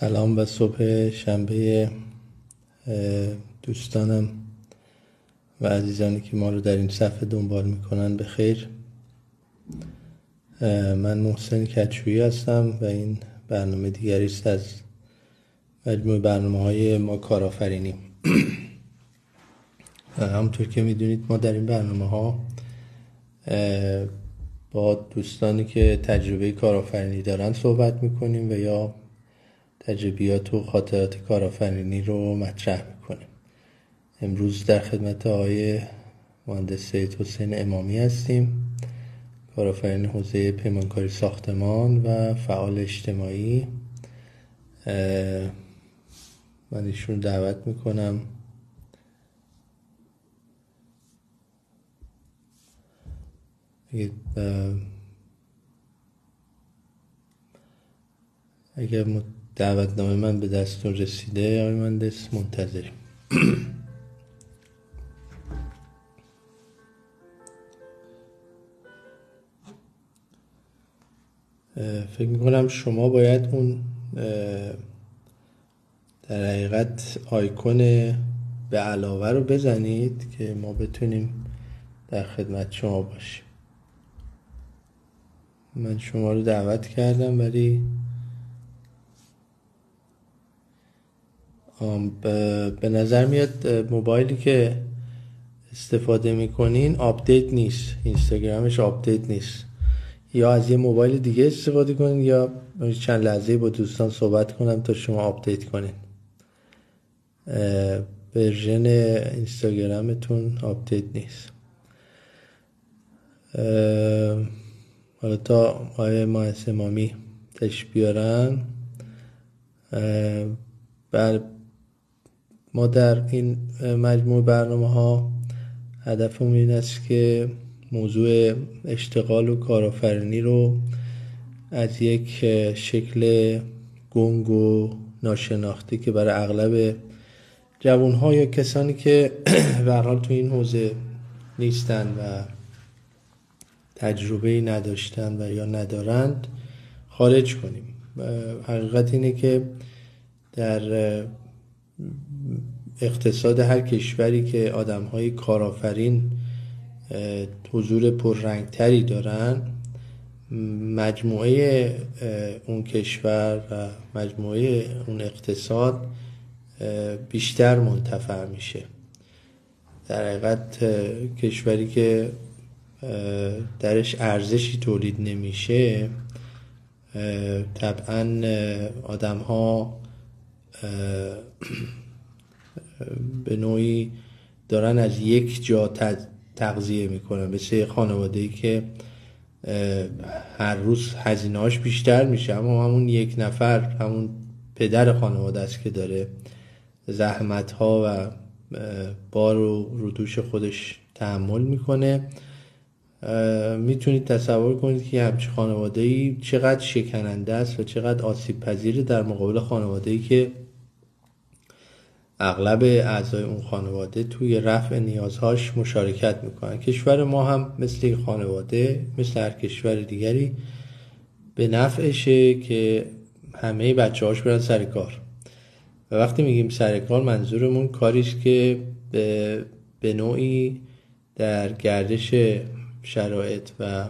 سلام و صبح شنبه دوستانم و عزیزانی که ما رو در این صفحه دنبال می‌کنن به خیر. من محسن کچویی هستم و این برنامه دیگری است از مجموع برنامه های ما کارآفرینی. همونطور که می‌دونید ما در این برنامه ها با دوستانی که تجربه کارآفرینی دارن صحبت می‌کنیم و یا تجربیات و خاطرات کارآفرینی رو مطرح می‌کنیم امروز در خدمت آقای مهندس سید حسین امامی هستیم کارآفرین حوزه پیمانکاری ساختمان و فعال اجتماعی. من ایشون دعوت می‌کنم. اگر دعوتنامه من به دستون رسیده آقای مهندس منتظریم. فکر می‌کنم شما باید اون در حقیقت آیکون به علاوه رو بزنید که ما بتونیم در خدمت شما باشیم. من شما رو دعوت کردم ولی به نظر میاد موبایلی که استفاده می‌کنین آپدیت نیست اینستاگرامش آپدیت نیست. یا از یه موبایل دیگه استفاده کنین یا چند لحظه با دوستان صحبت کنم تا شما آپدیت کنین. ورژن اینستاگرامتون آپدیت نیست. حالا تا آقای ماهس امامی تش بیارن بر ما در این مجموع برنامه ها هدفمون این است که موضوع اشتغال و کارآفرینی رو از یک شکل گنگ و ناشناخته که برای اغلب جوان ها یا کسانی که به حال تو این حوزه نیستن و تجربه نداشتن و یا ندارند خارج کنیم. حقیقت اینه که در اقتصاد هر کشوری که آدم های کارآفرین حضور پررنگتری دارن مجموعه اون کشور و مجموعه اون اقتصاد بیشتر منتفع میشه. در حقیقت کشوری که درش ارزشی تولید نمیشه طبعا آدم ها به نوعی دارن از یک جا تغذیه می‌کنن. مثل خانواده ای که هر روز هزینهاش بیشتر میشه اما همون یک نفر همون پدر خانواده است که داره زحمت ها و بار رو رو دوش خودش تحمل می‌کنه. می‌تونید تصور کنید که همچه خانواده ای چقدر شکننده است و چقدر آسیب پذیره در مقابل خانواده ای که اغلب اعضای اون خانواده توی رفع نیازهاش مشارکت می‌کنن. کشور ما هم مثل خانواده مثل هر کشور دیگری به نفعشه که همه بچه هاش برن سر کار. و وقتی میگیم سر کار منظورمون کاریش که به, به نوعی در گردش شرایط و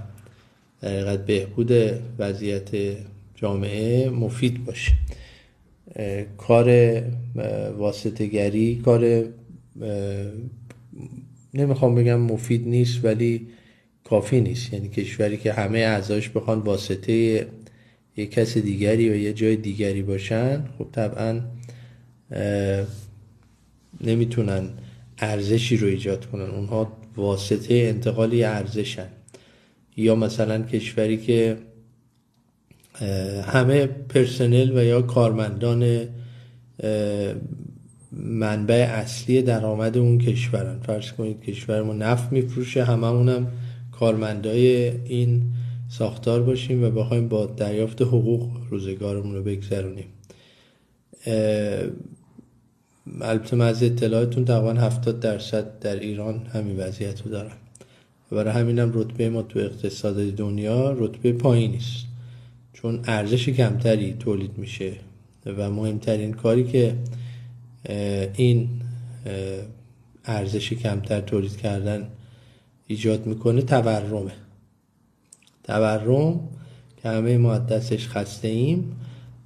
در بهبود وضعیت جامعه مفید باشه. کار واسطگری کار نمی‌خوام بگم مفید نیست ولی کافی نیست. یعنی کشوری که همه اعضاش بخوان واسطه یک کس دیگری و یه جای دیگری باشن خب طبعا نمی‌تونن ارزشی رو ایجاد کنن. اونها واسطه انتقالی ارزشن. یا مثلا کشوری که همه پرسنل و یا کارمندان منبع اصلی درآمد اون کشورن. فرض کنید کشور ما نفت میفروشه هممونم کارمندای این ساختار باشیم و بخوایم با دریافت حقوق روزگارمون رو بگذرونیم. البته من از اطلاعاتون تقریبا 70 درصد در ایران همین وضعیت رو دارن برای همینم رتبه ما تو اقتصاد دنیا رتبه پایینی است چون ارزش کمتری تولید میشه و مهمترین کاری که این ارزش کمتر تولید کردن ایجاد می‌کنه تورمه. تورم که همه ما دستش خسته ایم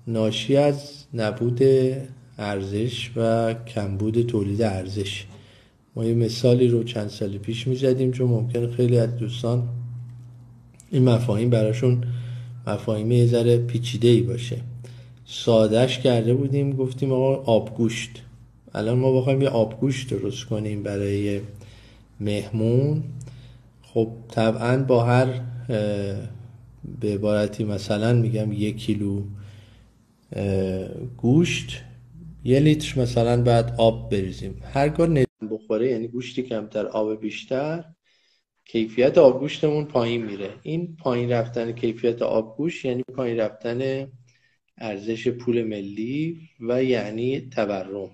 ناشی از نبود ارزش و کمبود تولید ارزش. ما یه مثالی رو چند سال پیش می‌زدیم چون ممکن خیلی از دوستان این مفاهیم براشون مفاهیم یه ذره پیچیده ای باشه. سادش کرده بودیم گفتیم آقا آبگوشت. الان ما بخوایم یه آبگوشت درست کنیم برای مهمون. خب طبعا با هر به عبارتی مثلا میگم یک کیلو گوشت یه لیتر مثلا بعد آب بریزیم. هرگاه بخوره یعنی گوشتی کمتر آب بیشتر. کیفیت آبگوشتمون پایین میره. این پایین رفتن کیفیت آبگوشت یعنی پایین رفتن ارزش پول ملی و یعنی تورم.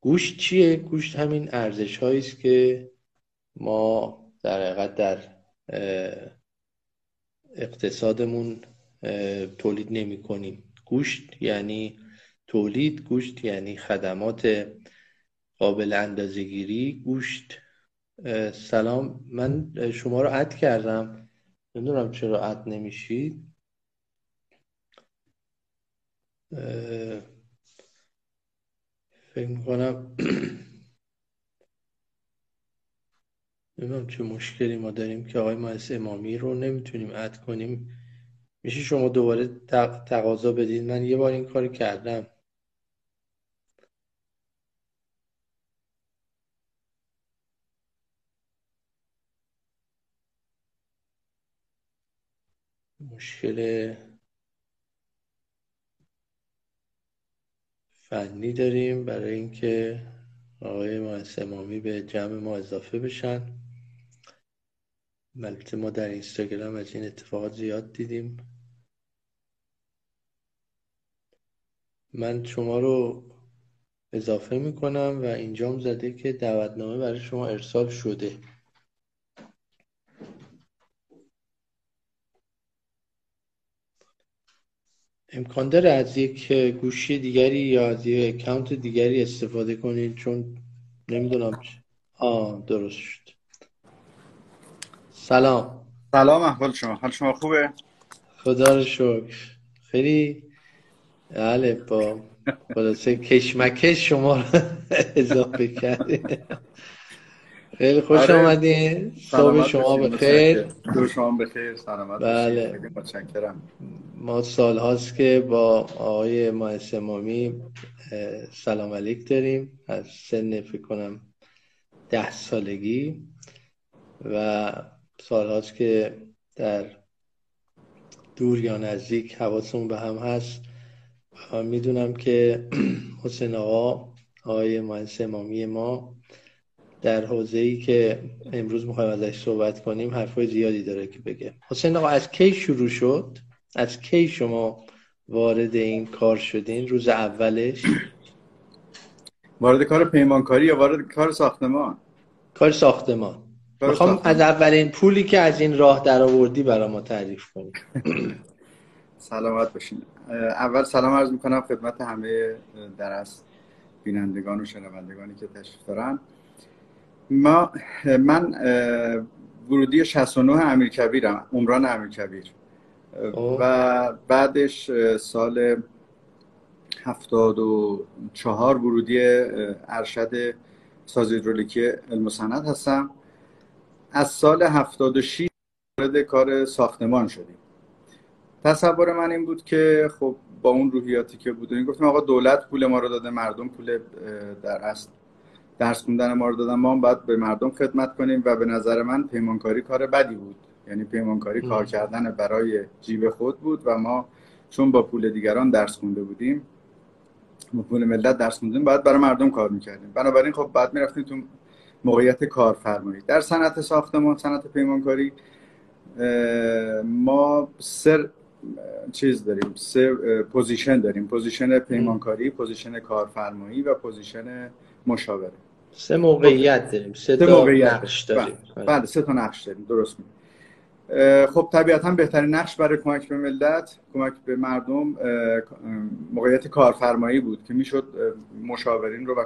گوشت چیه؟ گوشت همین ارزش هایی است که ما در حقیقت در اقتصادمون تولید نمی کنیم. گوشت یعنی تولید گوشت یعنی خدمات قابل اندازهگیری گوشت سلام من شما رو اد کردم. نمی‌دونم چرا اد نمیشید. فکر می‌کنم نمی‌دونم چه مشکلی ما داریم که آقای مهندس امامی رو نمی‌تونیم اد کنیم. میشه شما دوباره تقاضا بدید من یه بار این کار کردم. مشکل فنی داریم برای اینکه آقای مهندس امامی به جمع ما اضافه بشن. البته ما در اینستاگرام از این اتفاقات زیاد دیدیم. من شما رو اضافه می‌کنم و اینجام زده که دعوتنامه برای شما ارسال شده. امکان داره از یک گوشی دیگری یا از یک اکانت دیگری استفاده کنید چون نمی‌دونم آه درست شد. سلام. سلام احوال شما. حال شما خوبه؟ خدا رو شکر. خیلی بله با خلاصه کشمکش شما رو اضافه کرده خیلی خوش آره. آمدین صبح شما بخیر. دور شما بخیر. سلامت بله. متشکرم. ما سال هاست که با آقای مهندس امامی سلام علیک داریم. از سن فکر کنم ده سالگی. و سال هاست که در دور یا نزدیک حواسمون به هم هست. می‌دونم که حسین آقا آقای مهندس امامی ما در حوزه ای که امروز می‌خوایم ازش صحبت کنیم حرفای زیادی داره که بگه. حسین آقا از کی شروع شد؟ از کی شما وارد این کار شدین؟ روز اولش؟ وارد کار پیمانکاری یا وارد کار ساختمان؟ کار ساختمان. می‌خوام از اولین پولی که از این راه در آوردی برای ما تعریف کنی سلامت باشین. اول سلام عرض می‌کنم خدمت همه درست بینندگان و شنوندگانی که تشریف دارن. ما من ورودی 69 امیرکبیرم عمران امیرکبیر. و بعدش سال 74 ورودی ارشد ساز هیدرولیکی علم صنعت هستم. از سال 76 وارد کار ساختمان شدیم. تصور من این بود که خب با اون روحیاتی که بود این گفتیم آقا دولت پول ما رو داده مردم پول در اصل. درس خوندن ما رو دادن ما هم باید به مردم خدمت کنیم و به نظر من پیمانکاری کار بدی بود. یعنی پیمانکاری کار کردن برای جیب خود بود و ما چون با پول دیگران درس خونده بودیم با پول ملت درس خوندیم باید برای مردم کار می‌کردیم. بنابراین خب بعد می‌رفتیم تو موقعیت کارفرمایی. در صنعت ساختمان صنعت پیمانکاری ما سر چیز داریم سه position داریم. position پیمانکاری position کارفرمایی و position مشاوره. سه موقعیت داریم. سه, تا نقش داریم. بله،, بله سه تا نقش داریم. درست می خب طبیعتا بهترین نقش برای کمک به ملت کمک به مردم موقعیت کارفرمایی بود که می‌شد مشاورین رو و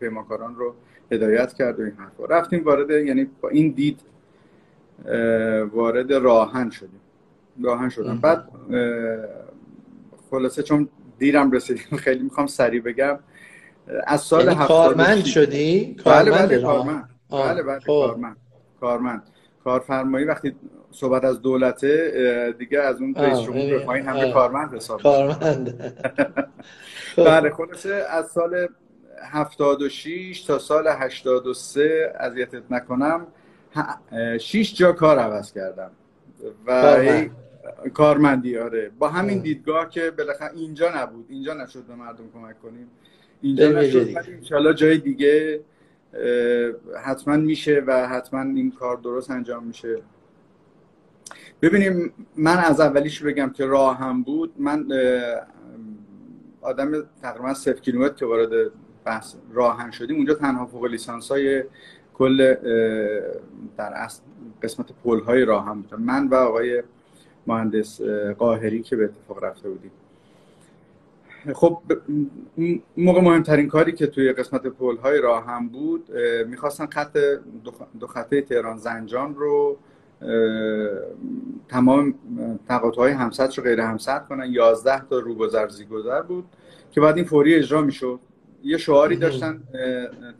پیمانکاران رو هدایت کرد و این حرفا. رفتیم وارد یعنی با این دید وارد راهن شدیم. راهن شدم. بعد خلاصه چون دیرم رسیدیم خیلی می‌خوام سریع بگم. از سال یعنی کارمند شدی؟ بله بله کارمند. بله بله خب. کارمند. کارمند. کارفرمایی وقتی صحبت از دولته دیگه از اون رئیس جمهور پایین همه کارمند حساب کارمند. بله خلاصه از سال 76 تا سال 83 اذیتت نکنم 6 جا کار عوض کردم. و کارمندی آره. با همین دیدگاه که بالاخره اینجا نبود. اینجا نشد به مردم کمک کنیم. اینجا نشد ولی جای دیگه حتما میشه و حتما این کار درست انجام میشه. ببینیم من از اولیش بگم که راه هم بود. من آدم تقریبا صفر کیلومتر که وارد بحث راهن شدیم اونجا تنها فوق لیسانس های کل در قسمت پل های راهن بودم من و آقای مهندس قاهری که به اتفاق رفته بودیم. خب موقع مهمترین کاری که توی قسمت پل های راه هم بود می‌خواستن خط دو خطه تهران زنجان رو تمام تقاطع های همسط رو غیر همسط کنن. 11 تا روگذر زیگذر بود که بعد این فوری اجرا می‌شد. یه شعاری داشتن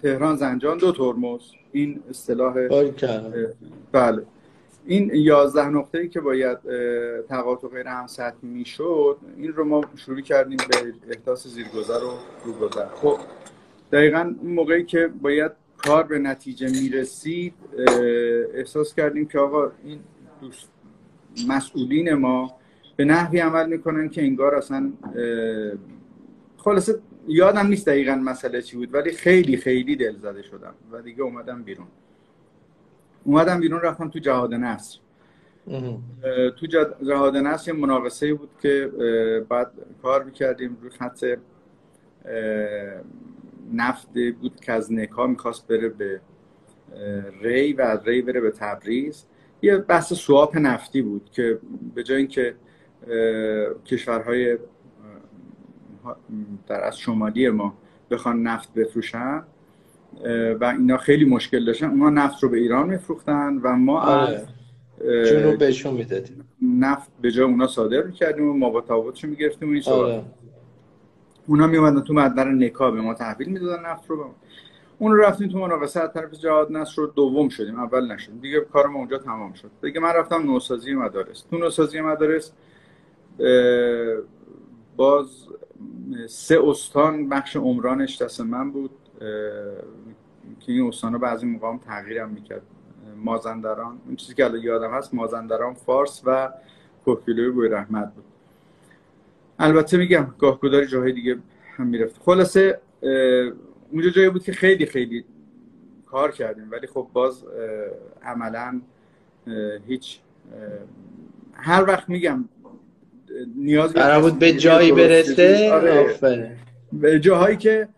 تهران زنجان دو ترمز. این اصطلاح بله. این یازده نقطه ای که باید تقاطع غیر هم سطح می‌شد این رو ما شروع کردیم به احداث زیرگذر و روگذر خب دقیقا اون موقعی که باید کار به نتیجه می‌رسید احساس کردیم که آقا این دوست مسئولین ما به نحوی عمل می‌کنن که انگار اصلا خلاصه یادم نیست دقیقا مسئله چی بود ولی خیلی خیلی دل زده شدم و دیگه اومدم بیرون. اومدم بیرون رفتم تو جهاد نصر. تو جهاد نصر یه مناقصه بود که بعد کار می‌کردیم روی خط نفت بود که از نکا می‌خواست بره به ری و از ری بره به تبریز. یه بحث سواپ نفتی بود که به جای اینکه کشورهای در از شمالی ما بخوان نفت بفروشن و اینا خیلی مشکل داشتن. اونا نفت رو به ایران میفروختن و ما آره. جنوب بهشون می‌دادیم. نفت به جای اونا صادر می‌کردیم و ما با تفاوتشو می‌گرفتیم این آره. اونا میومدن تو مدر نکا به ما تحویل می‌دادن نفت رو. اون رو رفتیم تو مناقصه. از طرف جهاد نصر رو دوم شدیم. اول نشدیم. دیگه کار ما اونجا تمام شد. دیگه من رفتم نوسازی مدارس. تو نوسازی مدارس باز سه استان بخش عمرانش دست من بود که این استان بعضی موقع هم تغییرم می‌کرد. مازندران اون چیزی که الان یادم هست مازندران فارس و کوکیلوی بوی رحمت بود. البته میگم گاهگداری جاهای دیگه هم می‌رفت. خلاصه اونجا جایی بود که خیلی خیلی کار کردیم ولی خب باز عملا هیچ هر وقت میگم نیاز بود به جایی برسه؟ آره. به جاهایی که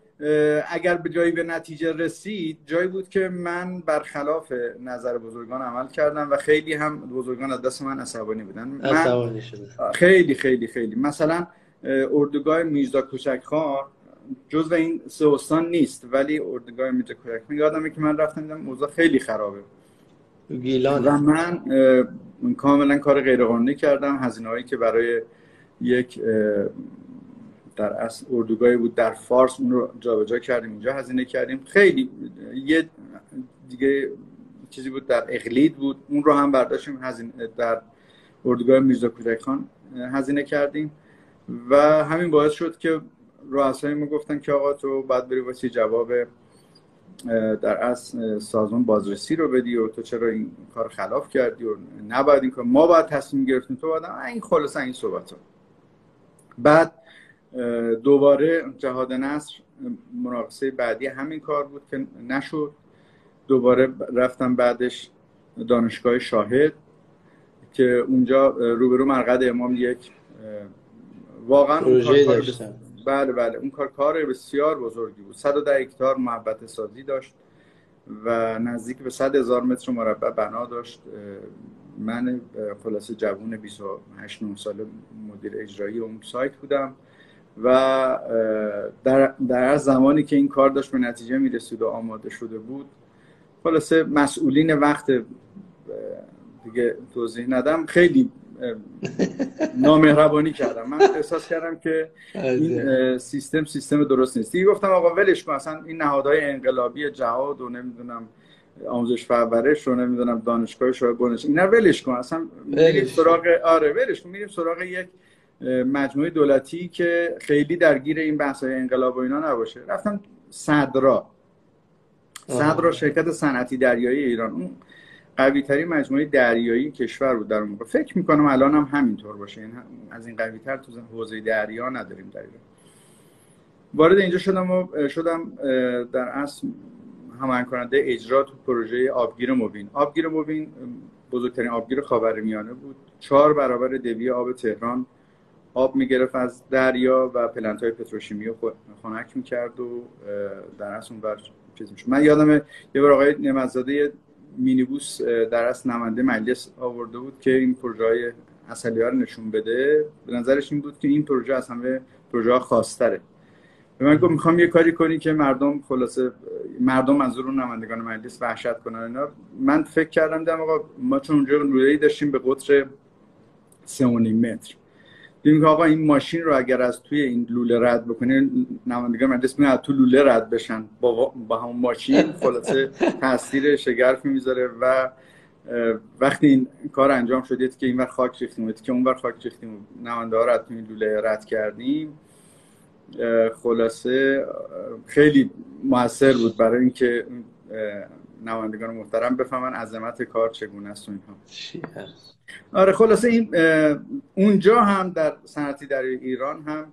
اگر به جایی به نتیجه رسید جایی بود که من برخلاف نظر بزرگان عمل کردم و خیلی هم بزرگان از دست من عصبانی بودن. عصبانی شده خیلی خیلی خیلی. مثلا اردوگاه میرزا کوچک خان جزو این سه استان نیست ولی اردوگاه میرزا کوچک خان یادمه که من رفتم دیدم موضوع خیلی خرابه. گیلان و من کاملا کار غیرقانونی کردم. هزینه هایی که برای یک در اصل اردوگاهی بود در فارس اون رو جابجا کردیم اینجا هزینه کردیم. خیلی یه دیگه چیزی بود در اقلید بود. اون رو هم برداشتیم در اردوگاه میرزا کودک خان هزینه کردیم. و همین باعث شد که رؤسای ما گفتن که آقا تو بعد بری واسه جواب در اصل سازمان بازرسی رو بدی و تو چرا این کار خلاف کردی و نباید این کار ما باید تصمیم گرفتیم. تو باید این خلاص این صحبت ها. بعد دوباره جهاد نصر مناقصه بعدی همین کار بود که نشد. دوباره رفتم بعدش دانشگاه شاهد که اونجا روبرو مرقد امام یک واقعا اون کار, بله بله. اون کار کار بسیار بزرگی بود. 110 هکتار محبت سازی داشت و نزدیک به 100 هزار متر مربع بنا داشت. من خلاصه جوون 28 9 ساله مدیر اجرایی اون سایت بودم و در, در زمانی که این کار داشت به نتیجه می‌رسید و آماده شده بود خلاصه مسئولین وقت دیگه توضیح ندم. خیلی نامهربانی کردم. من احساس کردم که این سیستم سیستم درست نیست. دیگه گفتم آقا ولش کن اصلا این نهادهای انقلابی جهاد و نمی‌دونم آموزش پرورش رو نمی‌دونم دانشگاه شاید بنش اینا ولش کن. اصلا میریم سراغ آره ولش کن. میریم سراغ یک مجموعه دولتی که خیلی درگیر این بحث های انقلاب و اینا نباشه. رفتم صدرا. صدرا شرکت صنعتی دریایی ایران. اون قوی ترین مجموعه دریایی کشور بود در اون موقع. فکر می‌کنم الان هم همینطور باشه. این از این قوی تر تو حوزه دریا نداریم در ایران. وارد اینجا شدم و شدم در اصل هماهنگ کننده اجرا تو پروژه آبگیر موبین آبگیر موبین بزرگترین آبگیر خاورمیانه بود. چهار برابر دوی آب تهران آب می‌گرفت از دریا و پلنت های پتروشیمی رو خنک می‌کرد و در اصل اون بر چیز من یادم یه بار آقای نمزاده مینیبوس در اصل نماینده مجلس آورده بود که این پروژه های اصلی رو نشون بده. به نظرش این بود که این پروژه از همه پروژه خاصتره. به من گفت می‌خوام یه کاری کنی که مردم خلاصه مردم منظور اون نمایندگان مجلس وحشت کنن اینا. من فکر کردم دم آقا ما چون اونجا لوله‌ای داشتیم به قطر 3.5 متر. دیدیم که آقا این ماشین رو اگر از توی این لوله رد بکنه نمایندگان مجلس میگن تو لوله رد بشن. با, با همون ماشین خلاصه تاثیر شگرفی می‌ذاره و وقتی این کار انجام شد که این ور خاک ریختیم که اون ور خاک ریختیم. نماینده ها رو این لوله رد کردیم. خلاصه خیلی موثر بود برای اینکه نمایندگان محترم بفهمن عظمت کار چگونه است و اینها. آره خلاصه این اونجا هم در صنعتی در ایران هم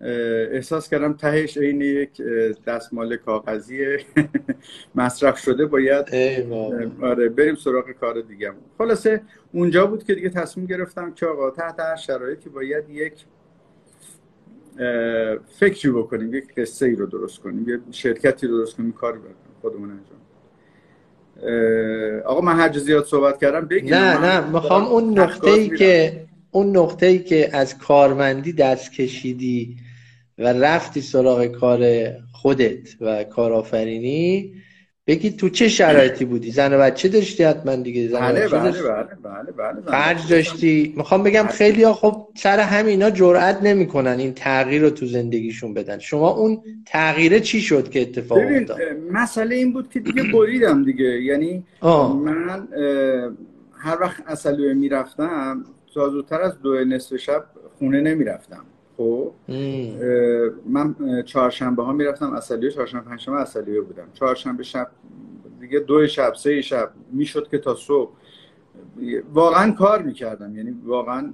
احساس کردم تهش این یک دستمال کاغذی مصرف شده باید آره بریم سراغ کار دیگه. خلاصه اونجا بود که دیگه تصمیم گرفتم که آقا تحت هر شرایطی باید یک فکری بکنیم یک قصه ای رو درست کنیم یه شرکتی رو درست کنیم کاری بکنیم. خودمون انجام. آقا من هر زیاد صحبت کردم بگیم نه نه می‌خوام اون نقطه ای که اون نقطه ای که از کارمندی دست کشیدی و رفتی سراغ کار خودت و کارآفرینی بگی تو چه شرایطی بودی؟ زن و بچه داشتی حتما دیگه زن بله بله, بله بله بله خرج داشتی. می‌خوام بگم بله. خیلی ها خب سر همینا جرئت نمی‌کنن این تغییر رو تو زندگیشون بدن. شما اون تغییره چی شد که اتفاق افتاد؟ مسئله این بود که دیگه بریدم دیگه. یعنی آه. من هر وقت اصلیه می‌رفتم تا زودتر از دو نصف شب خونه نمی‌رفتم. خب من چهارشنبه ها می‌رفتم اصلیه چهارشنبه پنجشنبه اصلیه بودم. چهارشنبه شب دیگه دو شب سه شب می‌شد که تا صبح. واقعا کار می‌کردم. یعنی واقعا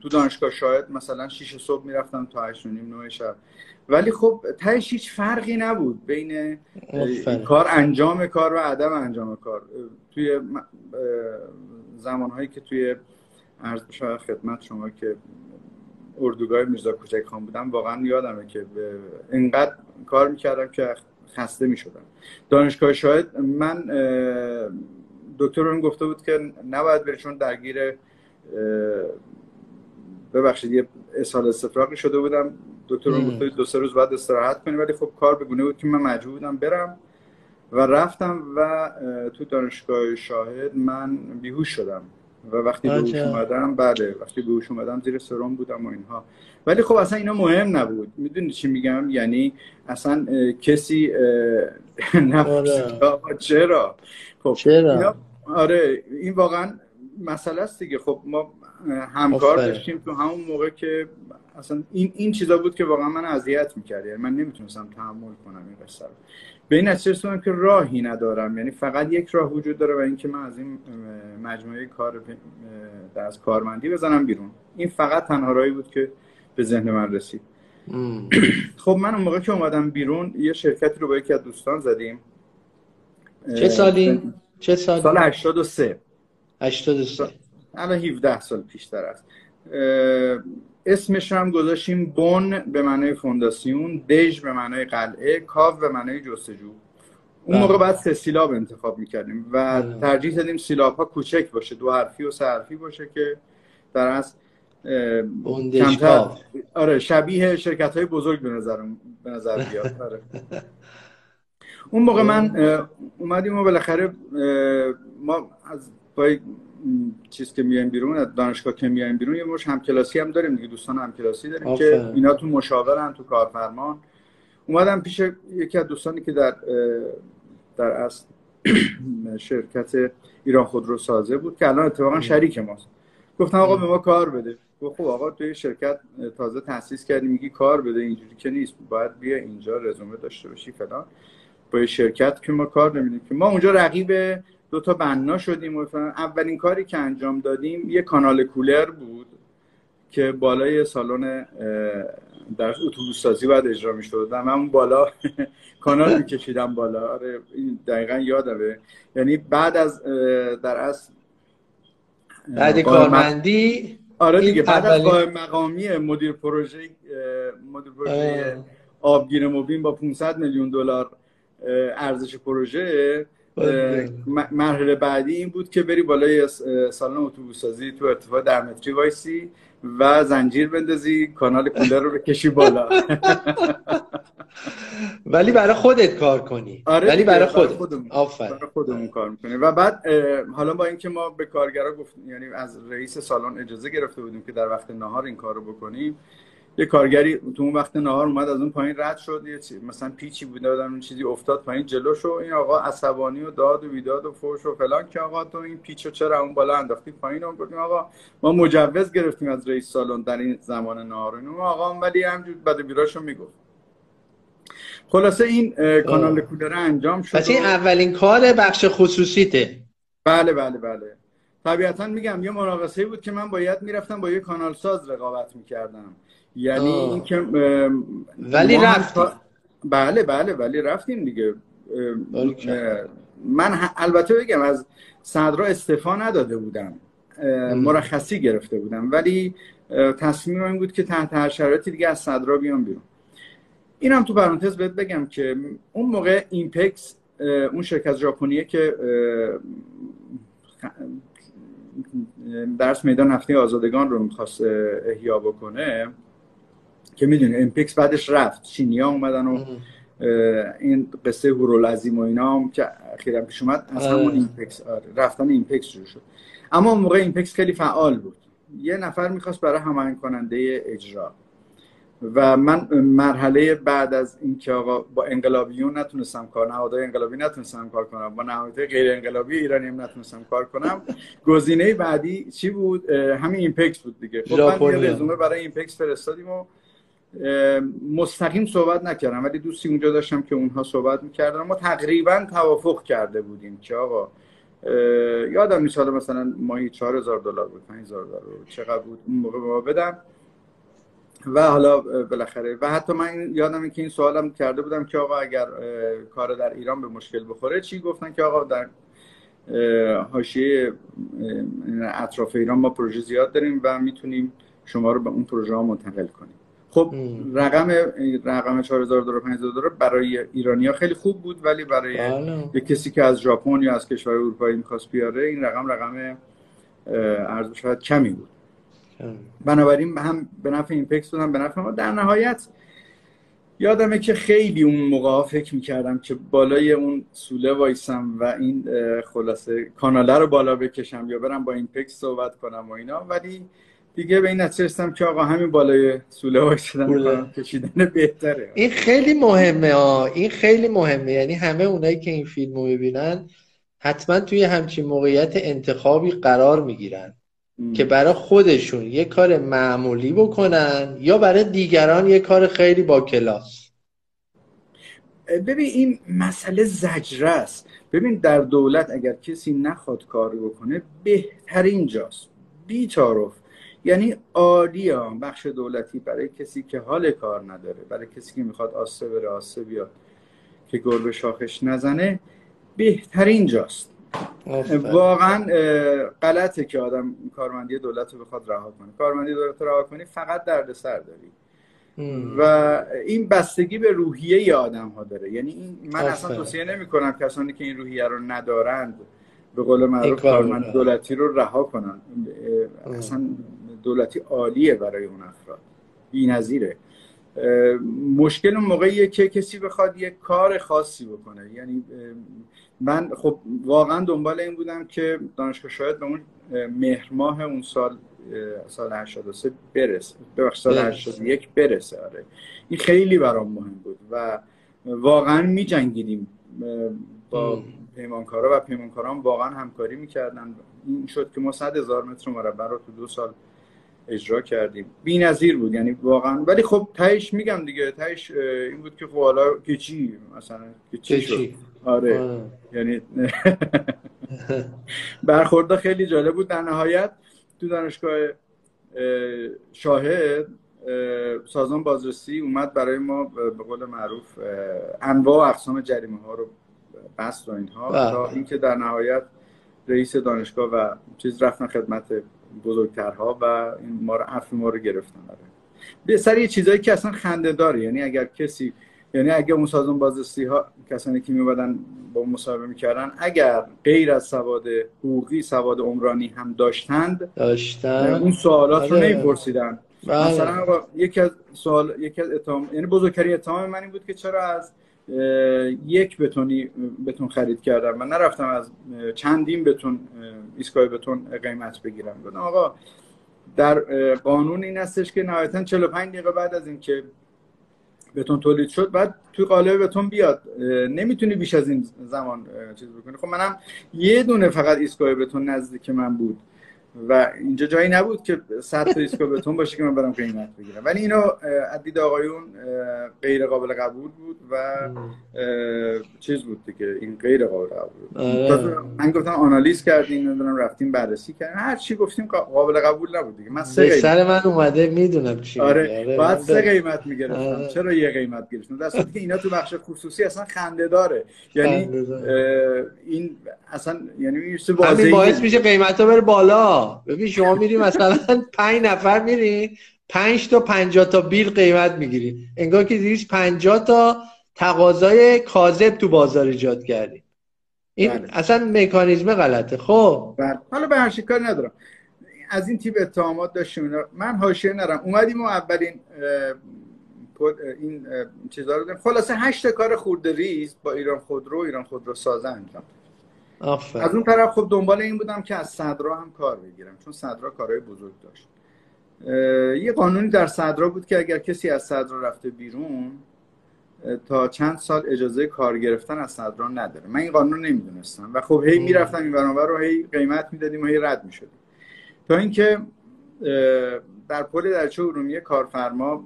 تو دانشگاه شاید مثلا 6 صبح می‌رفتم تا 8 نیم 9 شب. ولی خب تهش هیچ فرقی نبود بین کار انجام کار و عدم انجام کار. توی زمانهایی که توی عرض خدمت شما که اردوگاه میرزا کوچک خان بودم واقعا یادمه که اینقدر کار می‌کردم که خسته می‌شدم. دانشگاه شاید من دکتر اون گفته بود که نباید بری چون درگیر ببخشید یه اسهال استفراغی شده بودم. دکتر اون گفته دو سه روز بعد استراحت کنی ولی خب کار به گونه بود که من مجبور بودم برم و رفتم و تو دانشگاه شاهد من بیهوش شدم. و وقتی به هوش اومدم بله وقتی به هوش اومدم زیر سرم بودم و اینها. ولی خب اصلا اینا مهم نبود. می‌دونی چی میگم؟ یعنی اصلا کسی آره. چرا؟ خب چرا؟ آره این واقعا مسئله است دیگه. خب ما همکار داشتیم تو همون موقع که اصلا این این چیزا بود که واقعا من اذیت می‌کرد یعنی من نمی‌تونستم تحمل کنم این قصه به این نتیجه رسیدم که راهی ندارم. یعنی فقط یک راه وجود داره و اینکه من از این مجموعه کار از کارمندی بزنم بیرون. این فقط تنها راهی بود که به ذهن من رسید. خب من اون موقع که اومدم بیرون یه شرکتی رو با یکی از دوستان زدیم. چه سالی؟ چه سالی؟ سال 83 83 الان 17 سال پیشتر است. اسمش هم گذاشتیم بون به معنای فونداسیون دژ به معنای قلعه کاو به معنای جستجو. اون موقع بعد سه سیلاب انتخاب می‌کردیم و ترجیح دادیم سیلاب ها کوچک باشه دو حرفی و سه حرفی باشه که در از کمتر آره شبیه شرکت های بزرگ به نظر به نظر بیاد. آره. اون موقع من اومدیم و بالاخره ما از با چیز که میایم بیرون از دانشگاه که میایم بیرون یه مش همکلاسی هم داریم دیگه دوستان همکلاسی داریم که اینا تو مشاورن تو کارفرمان. اومدم پیش یکی از دوستانی که در در اصل شرکت ایران خودرو سازه بود که الان اتفاقا شریک ماست. گفتم آقا به ما کار بده. گفت خب آقا توی شرکت تازه تاسیس کردی میگی کار بده اینجوری که نیست. باید بیا اینجا رزومه داشته باشی فلان. با شرکت که ما کار نمیدیم که ما اونجا رقیب دو تا بنا شدیم و اولین کاری که انجام دادیم یه کانال کولر بود که بالای سالن در اتوبوس سازی باید اجرا می‌شد و من بالا کانال میکشیدم بالا. آره دقیقا یادمه. یعنی بعد از در اصل بعد کارمندی آره دیگه بعد از مقامی مدیر پروژه مدیر پروژه آبگیر مبین با 500 میلیون دلار ارزش پروژه مرحله بعدی این بود که بری بالای سالن اتوبوس سازی تو ارتفاع در متری وایسی و زنجیر بندازی کانال کولر رو بکشی بالا. ولی برای خودت کار کنی. آره ولی برای خودت. خودمون. برای خودمون کار می‌کنیم. و بعد حالا با اینکه ما به کارگرا گفتیم یعنی از رئیس سالن اجازه گرفته بودیم که در وقت نهار این کار رو بکنیم یه کارگری تو اون وقت نهار اومد از اون پایین رد شد یه چیز مثلا پیچی بود دادن اون چیزی افتاد پایین جلوشو این آقا عصبانی و داد و بیداد و فوش و فلان که آقا تو این پیچو چرا اون بالا انداختی پایین؟ و گفتیم آقا ما مجوز گرفتیم از رئیس سالن در این زمان نهار اون آقا ولی همجور بد بیراشو می‌گفت. خلاصه این کانال کولر انجام شد پس این اولین کار بخش خصوصیته. بله بله بله. طبیعتا میگم یه مناقصه بود که من باید می‌رفتم با یه کانال ساز رقابت می‌کردم. یعنی اینکه ولی رفتیم بله بله ولی رفتیم دیگه. من البته بگم از صدرا استفا نداده بودم. مرخصی گرفته بودم. ولی تصمیم این بود که تحت هر شرایطی دیگه از صدرا بیام بیرون. اینم تو پرانتز بهت بگم که اون موقع Inpex اون شرکت ژاپنیه که درس میدان نفت آزادگان رو می‌خواست احیا بکنه. که می‌دونی Inpex بعدش رفت. چینیا اومدن و این قصه هورالعظیم و اینا هم که اخیرا پیش اومد از همون Inpex آره رفتن Inpex شروع شد. اما اون موقع Inpex خیلی فعال بود. یه نفر می‌خواست برای هماهنگ کننده اجرا. و من مرحله بعد از اینکه آقا با انقلابیون نتونستم کار نهادهای انقلابی نتونستم کار کنم. با نهادهای غیر انقلابی ایرانی هم نتونستم کار کنم. گزینه بعدی چی بود؟ همین Inpex بود دیگه. خب من یه رزومه برای Inpex فرستادیم و مستقیم صحبت نکردم ولی دوستی اونجا داشتم که اونها صحبت می‌کردن. ما تقریبا توافق کرده بودیم که آقا یادم نیست مثلا ماهی 4000 دلار بود 5000 دلار چقدر بود اون موقع به ما بدم و حالا بالاخره و حتی من یادم که این سوالم کرده بودم که آقا اگر کار در ایران به مشکل بخوره چی گفتن که آقا در حاشیه اطراف ایران ما پروژه زیاد داریم و می‌تونیم شما رو به اون پروژه ها منتقل کنیم. خب رقم رقم 4000 دلار 5000 دلار برای ایرانیا خیلی خوب بود ولی برای بله. یک کسی که از ژاپن یا از کشور اروپایی می‌خواست بیاره این رقم رقم ارزش شاید کمی بود. بنابراین هم به نفع Inpex بودم به نفع ما. در نهایت یادمه که خیلی اون موقع فکر می‌کردم که بالای اون سوله وایسم و این خلاصه کاناله رو بالا بکشم یا برم با Inpex صحبت کنم و اینا ولی دیگه به این نتیجه که آقا همین بالای سوله وایسادن کشیدن بهتره. این خیلی مهمه ها این خیلی مهمه. یعنی همه اونایی که این فیلم رو ببینن حتما توی همچین موقعیت انتخابی قرار می‌گیرن. که برای خودشون یه کار معمولی بکنن یا برای دیگران یه کار خیلی با کلاس. ببین این مسئله زجره است. ببین در دولت اگر کسی نخواد کاری بکنه بهترین جاست. بی تعارف. یعنی عالی بخش دولتی برای کسی که حال کار نداره برای کسی که می‌خواد آسه بره آسه بیاد که گربه شاخش نزنه بهترین جاست. واقعا غلطه که آدم کارمندی دولت رو بخواد رها کنه. کارمندی دولت رو رها کنی فقط سر داری. و این بستگی به روحیه ی آدم ها داره. یعنی این من اصلا توصیه نمی کنم کسانی که این روحیه رو ندارند به قول معروف کارمند دولتی رو رها کنن. اصلا دولتی عالیه برای اون افراد. نظیره مشکل اون موقعیه که کسی بخواد یک کار خاصی بکنه. یعنی من خب واقعا دنبال این بودم که دانشگاه شاید به اون مهر ماه اون سال سال 83 برسه. ببخش سال 81 برسه آره. این خیلی برام مهم بود و واقعا می جنگیدیم با پیمانکارا و پیمانکاران واقعا همکاری می‌کردن. این شد که ما 100 هزار متر مربع رو تو دو سال اجرا کردیم. بی نظیر بود یعنی واقعا. ولی خب تهش میگم دیگه تهش این بود که خب حالا که چی مثلا که چی شد؟ آره, آره. یعنی برخورده خیلی جالب بود. در نهایت تو دانشگاه شاهد سازمان بازرسی اومد برای ما به قول معروف انواع و اقسام جریمه ها رو بست و اینها. بله. تا اینکه در نهایت رئیس دانشگاه و چیز رفتن خدمت بزرگترها و این ما رو عفو ما رو گرفتن به سر یه چیزایی که اصلا خنده داره یعنی اگر کسی یعنی اگر اون سازمان بازرسی ها کسانی که میبادن با مصاحبه می‌کردن اگر غیر از سواد حقوقی سواد عمرانی هم داشتند داشتن اون سوالات رو آره. نمیپرسیدن بله. مثلا یکی از سوال یکی از اتهام یعنی بزرگترین اتهام من این بود که چرا از یک بتونی بتون خرید کردم من نرفتم از چندین بتون ایستگاه بتون قیمت بگیرم. گفتم آقا در قانون این هستش که نهایتا 45 دقیقه بعد از اینکه بتون تولید شد بعد توی قالب بتون بیاد. نمی‌تونی بیش از این زمان چیز بکنی. خب منم یه دونه فقط ایستگاه بتون نزدیک من بود. و اینجا جایی نبود که صد تا ایستگاه بتون باشه که من برم قیمت بگیرم. ولی اینو عدید آقایون غیر قابل قبول بود و چیز بود دیگه این غیر قابل قبول آره. من گفتم آنالیز کردیم نمی‌دونم رفتیم بررسی کردیم هر چی گفتیم قابل قبول نبود دیگه. من سه سر من اومده می‌دونم چی آره, آره. بعد سه قیمت می‌گرفتم. آره. چرا یه قیمت گرفتم؟ در که اینا تو بخش خصوصی اصلا خنده داره. یعنی این اصلا یعنی همین باعث میشه قیمت بره بالا. ببین شما میری مثلا پنج نفر میری پنج تا پنجاه تا بیل قیمت می‌گیری. انگار که دیریش پنجاه تا تقاضای کاذب تو بازار ایجاد کردی. این بله. اصلا مکانیزم غلطه. خب. بله. حالا به هر کاری ندارم. از این تیپ اتهامات داشتیم من حاشیه نرم اومدیم و اولین این چیزا رو خلاصه هشت کار خورده ریز با ایران خودرو ایران خودرو سازه انجام. از اون طرف خب دنبال این بودم که از صدرا هم کار بگیرم چون صدرا کارهای بزرگ داشت. یه قانونی در صدرا بود که اگر کسی از صدرا رفته بیرون تا چند سال اجازه کار گرفتن از صدرا نداره. من این قانون نمی‌دونستم و خب هی می‌رفتم این برابر رو هی قیمت می‌دادیم و هی رد می‌شدیم. تا اینکه در پل درچه ارومیه کارفرما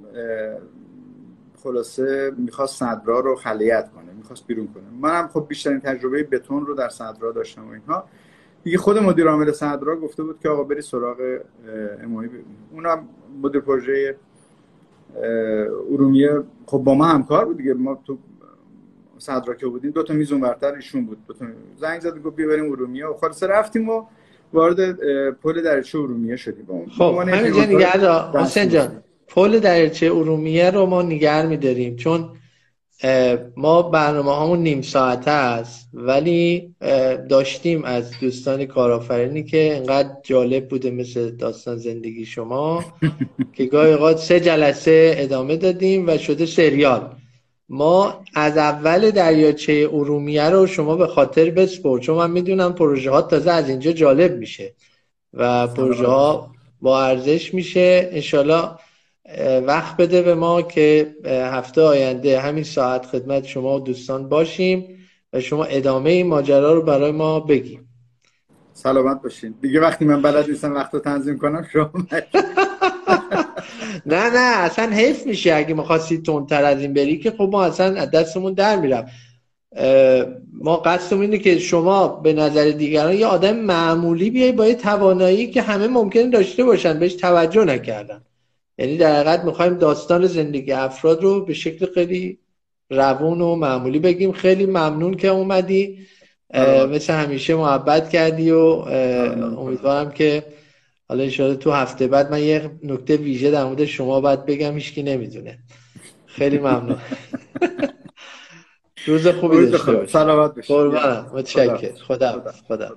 خلاصه می‌خواست صدرا رو خلیت کنه می‌خواست بیرون کنه. منم خب بیشترین تجربه بتون رو در صدرا داشتم و اینها. دیگه خود مدیر عامل صدرا گفته بود که آقا بری سراغ امایی اونم مدیر پروژه ارومیه. خب با ما همکار بود دیگه. ما تو صدرا که بودیم دو تا میز اونورتر ایشون بود. دو تا زنگ زد گفت بیا بریم ارومیه. و خلاص رفتیم و وارد پل درچه ارومیه شدیم. خب همینجا نگه حسین جان. پل درچه ارومیه رو ما نگر میداریم. چون ما برنامه همون نیم ساعته است ولی داشتیم از دوستان کارآفرینی که انقدر جالب بوده مثل داستان زندگی شما که گاهی اوقات سه جلسه ادامه دادیم و شده سریال. ما از اول دریاچه ارومیه رو شما به خاطر بسپر چون من می‌دونم پروژه ها تازه از اینجا جالب میشه و پروژه ها با ارزش میشه. انشالله وقت بده به ما که هفته آینده همین ساعت خدمت شما و دوستان باشیم و شما ادامه این ماجرا رو برای ما بگیم. سلامت باشین. دیگه وقتی من بلد نیستم وقت رو تنظیم کنم شما نه نه اصلا حیف میشه اگه می‌خواستی تندتر از این بری که خب ما اصلا از دستمون در میرم. ما قصدم اینه که شما به نظر دیگران یه آدم معمولی بیای با یه توانایی که همه ممکن داشته باشن بهش توجه نکردن. یعنی در حقیقت می‌خوایم داستان زندگی افراد رو به شکل خیلی روون و معمولی بگیم. خیلی ممنون که اومدی مثل همیشه محبت کردی و امیدوارم که حالا انشاءالله تو هفته بعد من یه نکته ویژه در مورد شما باید بگم هیچکی نمی‌دونه. خیلی ممنون. روز خوبی داشته باشید سلامت باشید قربانم. متشکرم. خدا خدا